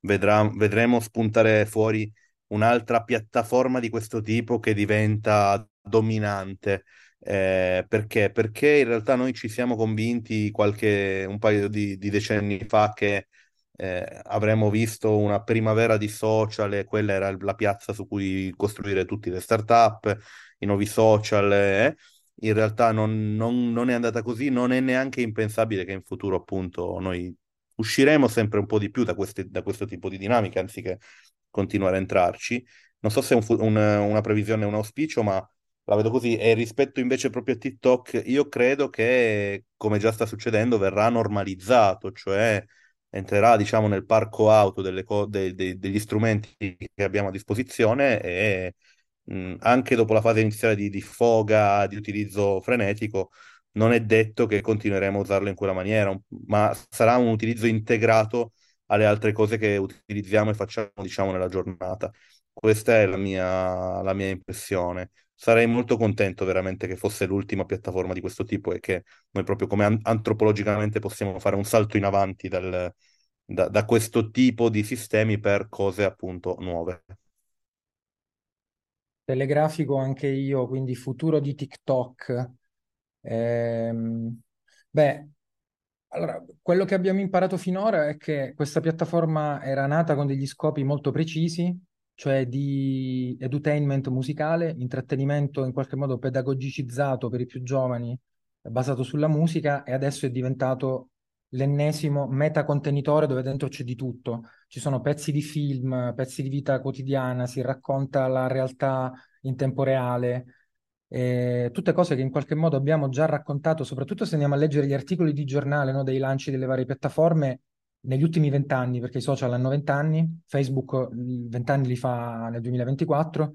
vedrà, vedremo spuntare fuori un'altra piattaforma di questo tipo che diventa dominante. Eh, perché? Perché in realtà noi ci siamo convinti qualche, un paio di, di decenni fa che eh, avremmo visto una primavera di social e quella era la piazza su cui costruire tutte le start-up, i nuovi social. Eh. In realtà non, non, non è andata così, non è neanche impensabile che in futuro appunto noi usciremo sempre un po' di più da, queste, da questo tipo di dinamiche anziché continuare a entrarci. Non so se è un, un, una previsione, un auspicio, ma la vedo così. E rispetto invece proprio a TikTok, io credo che, come già sta succedendo, verrà normalizzato, cioè entrerà, diciamo, nel parco auto co- de- de- degli strumenti che abbiamo a disposizione e mh, anche dopo la fase iniziale di, di foga, di utilizzo frenetico, non è detto che continueremo a usarlo in quella maniera, ma sarà un utilizzo integrato alle altre cose che utilizziamo e facciamo, diciamo, nella giornata. Questa è la mia, la mia impressione. Sarei molto contento veramente che fosse l'ultima piattaforma di questo tipo e che noi proprio come an- antropologicamente possiamo fare un salto in avanti dal, da, da questo tipo di sistemi per cose appunto nuove. Telegrafico anche io, quindi futuro di TikTok. Ehm, beh, allora, quello che abbiamo imparato finora è che questa piattaforma era nata con degli scopi molto precisi, cioè di edutainment musicale, intrattenimento in qualche modo pedagogicizzato per i più giovani, basato sulla musica, e adesso è diventato l'ennesimo metacontenitore dove dentro c'è di tutto. Ci sono pezzi di film, pezzi di vita quotidiana, si racconta la realtà in tempo reale, eh, tutte cose che in qualche modo abbiamo già raccontato, soprattutto se andiamo a leggere gli articoli di giornale, no, dei lanci delle varie piattaforme negli ultimi vent'anni, perché i social hanno vent'anni, Facebook vent'anni li fa nel 2024,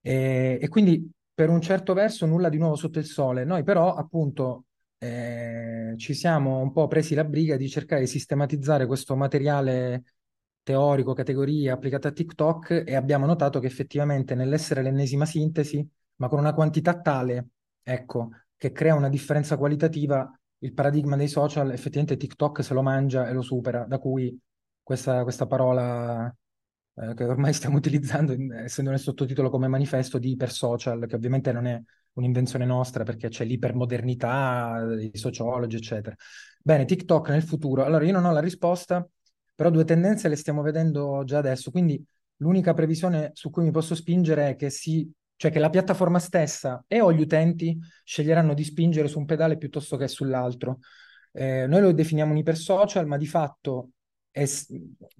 e, e quindi per un certo verso nulla di nuovo sotto il sole. Noi però appunto eh, ci siamo un po' presi la briga di cercare di sistematizzare questo materiale teorico, categorie applicate a TikTok e abbiamo notato che effettivamente nell'essere l'ennesima sintesi, ma con una quantità tale, ecco, che crea una differenza qualitativa, il paradigma dei social effettivamente TikTok se lo mangia e lo supera, da cui questa, questa parola eh, che ormai stiamo utilizzando, essendo nel sottotitolo come manifesto di ipersocial, che ovviamente non è un'invenzione nostra perché c'è l'ipermodernità, i sociologi, eccetera. Bene, TikTok nel futuro. Allora, io non ho la risposta, però due tendenze le stiamo vedendo già adesso, quindi l'unica previsione su cui mi posso spingere è che, si, cioè che la piattaforma stessa e o gli utenti sceglieranno di spingere su un pedale piuttosto che sull'altro. Eh, noi lo definiamo un ipersocial, ma di fatto è,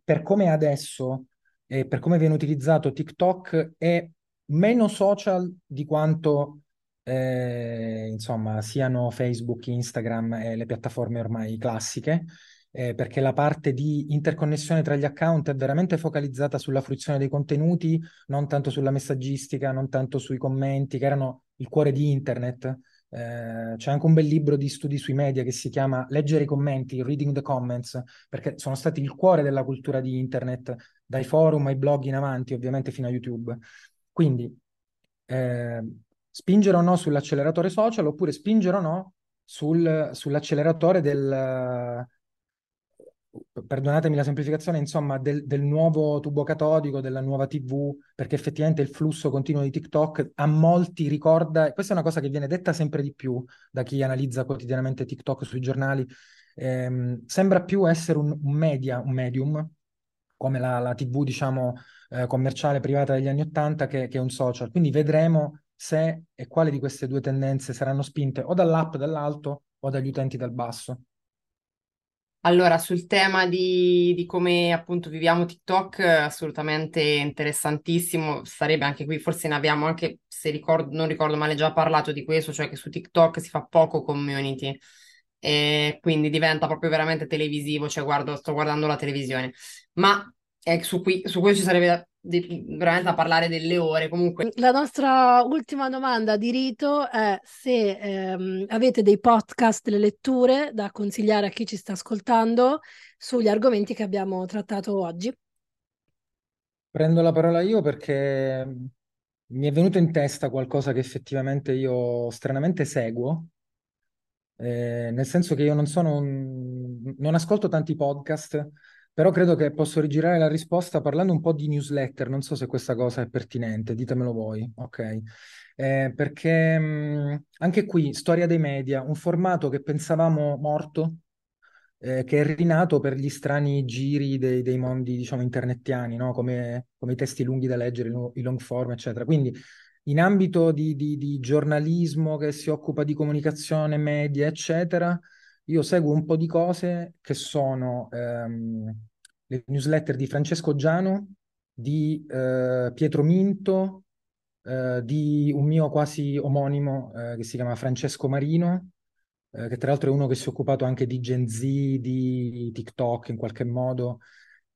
per come è adesso e per come viene utilizzato TikTok è meno social di quanto eh, insomma, siano Facebook, Instagram e le piattaforme ormai classiche, eh, perché la parte di interconnessione tra gli account è veramente focalizzata sulla fruizione dei contenuti, non tanto sulla messaggistica, non tanto sui commenti, che erano il cuore di internet. Eh, c'è anche un bel libro di studi sui media che si chiama Leggere i commenti, Reading the Comments, perché sono stati il cuore della cultura di internet, dai forum ai blog in avanti, ovviamente fino a YouTube. Quindi eh, spingere o no sull'acceleratore social oppure spingere o no sul, sull'acceleratore del, perdonatemi la semplificazione, insomma, del, del, nuovo tubo catodico, della nuova TV, perché effettivamente il flusso continuo di TikTok a molti ricorda, questa è una cosa che viene detta sempre di più da chi analizza quotidianamente TikTok sui giornali, ehm, sembra più essere un, un, media, un medium, come la, la TV, diciamo, eh, commerciale privata degli anni Ottanta, che, che un social. Quindi vedremo se e quali di queste due tendenze saranno spinte o dall'app dall'alto o dagli utenti dal basso. Allora, sul tema di, di, come appunto viviamo TikTok, assolutamente interessantissimo. Sarebbe anche qui, forse ne abbiamo anche, se ricordo, non ricordo male, già parlato di questo, cioè che su TikTok si fa poco community. E quindi diventa proprio veramente televisivo, cioè guardo, sto guardando la televisione. Ma eh, su, qui, su questo ci sarebbe di, veramente a parlare delle ore. Comunque, La nostra ultima domanda di rito è se ehm, avete dei podcast, delle letture da consigliare a chi ci sta ascoltando sugli argomenti che abbiamo trattato oggi. Prendo la parola io perché mi è venuto in testa qualcosa che effettivamente io stranamente seguo, eh, nel senso che io non sono un... non ascolto tanti podcast, però credo che posso rigirare la risposta parlando un po' di newsletter, non so se questa cosa è pertinente, ditemelo voi, ok? Eh, perché mh, anche qui, storia dei media, un formato che pensavamo morto, eh, che è rinato per gli strani giri dei, dei mondi, diciamo, internetiani, no? Come, come i testi lunghi da leggere, i long form, eccetera. Quindi in ambito di, di, di giornalismo che si occupa di comunicazione, media, eccetera, io seguo un po' di cose che sono ehm, le newsletter di Francesco Giano, di eh, Pietro Minto, eh, di un mio quasi omonimo eh, che si chiama Francesco Marino, eh, che tra l'altro è uno che si è occupato anche di Gen Z, di TikTok in qualche modo.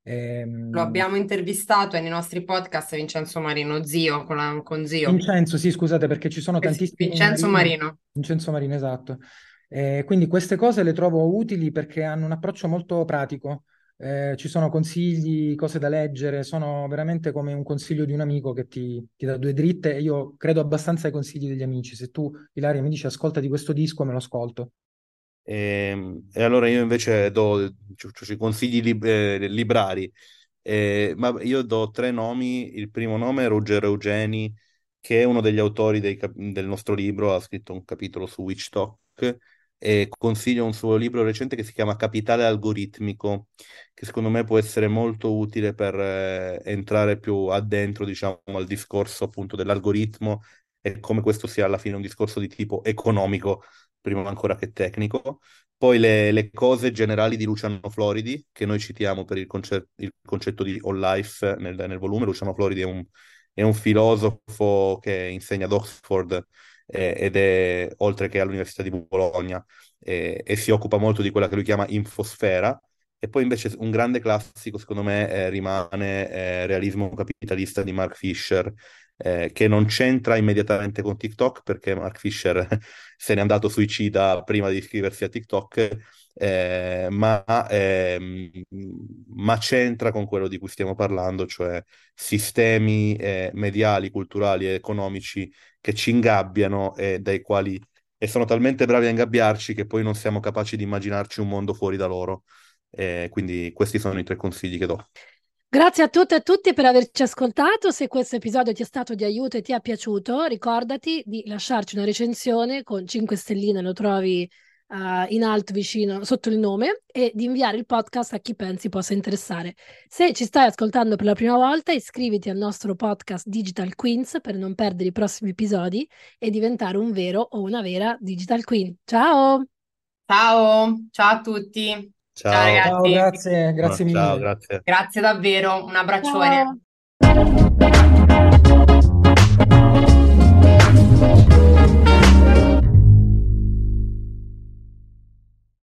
Ehm... Lo abbiamo intervistato nei nostri podcast Vincenzo Marino, zio, con, la, con zio. Vincenzo, sì, scusate, perché ci sono tantissimi... Vincenzo Marino. Vincenzo Marino, esatto. Eh, quindi queste cose le trovo utili perché hanno un approccio molto pratico. Eh, ci sono consigli, cose da leggere, sono veramente come un consiglio di un amico che ti, ti dà due dritte e io credo abbastanza ai consigli degli amici. Se tu, Ilaria, mi dici ascolta di questo disco, me lo ascolto. E, ehm, e allora io invece do cioè, consigli lib- eh, librari, eh, ma io do tre nomi. Il primo nome è Ruggero Eugeni, che è uno degli autori cap- del nostro libro, ha scritto un capitolo su Witch Talk e consiglio un suo libro recente che si chiama Capitale Algoritmico, che secondo me può essere molto utile per eh, entrare più addentro, diciamo, al discorso appunto dell'algoritmo e come questo sia alla fine un discorso di tipo economico, prima ancora che tecnico. Poi le, le cose generali di Luciano Floridi, che noi citiamo per il, concer- il concetto di All Life nel, nel volume. Luciano Floridi è un, è un filosofo che insegna ad Oxford eh, ed è oltre che all'Università di Bologna eh, e si occupa molto di quella che lui chiama infosfera. E poi invece un grande classico, secondo me, eh, rimane eh, Realismo capitalista di Mark Fisher, eh, che non c'entra immediatamente con TikTok perché Mark Fisher se n'è andato suicida prima di iscriversi a TikTok, eh, ma, ehm, ma, c'entra con quello di cui stiamo parlando, cioè sistemi eh, mediali, culturali e economici che ci ingabbiano e dai quali e sono talmente bravi a ingabbiarci che poi non siamo capaci di immaginarci un mondo fuori da loro. quindi questi sono i tre consigli che do. Grazie a tutte e a tutti per averci ascoltato. Se questo episodio ti è stato di aiuto e ti è piaciuto, ricordati di lasciarci una recensione con 5 stelline, lo trovi uh, in alto vicino sotto il nome e di inviare il podcast a chi pensi possa interessare. Se ci stai ascoltando per la prima volta, iscriviti al nostro podcast Digital Queens per non perdere i prossimi episodi e diventare un vero o una vera Digital Queen. Ciao! Ciao, ciao a tutti. Ciao, ciao ragazzi. Ciao, grazie, grazie no, mille. Ciao, grazie. Grazie davvero, un abbraccione. Ciao.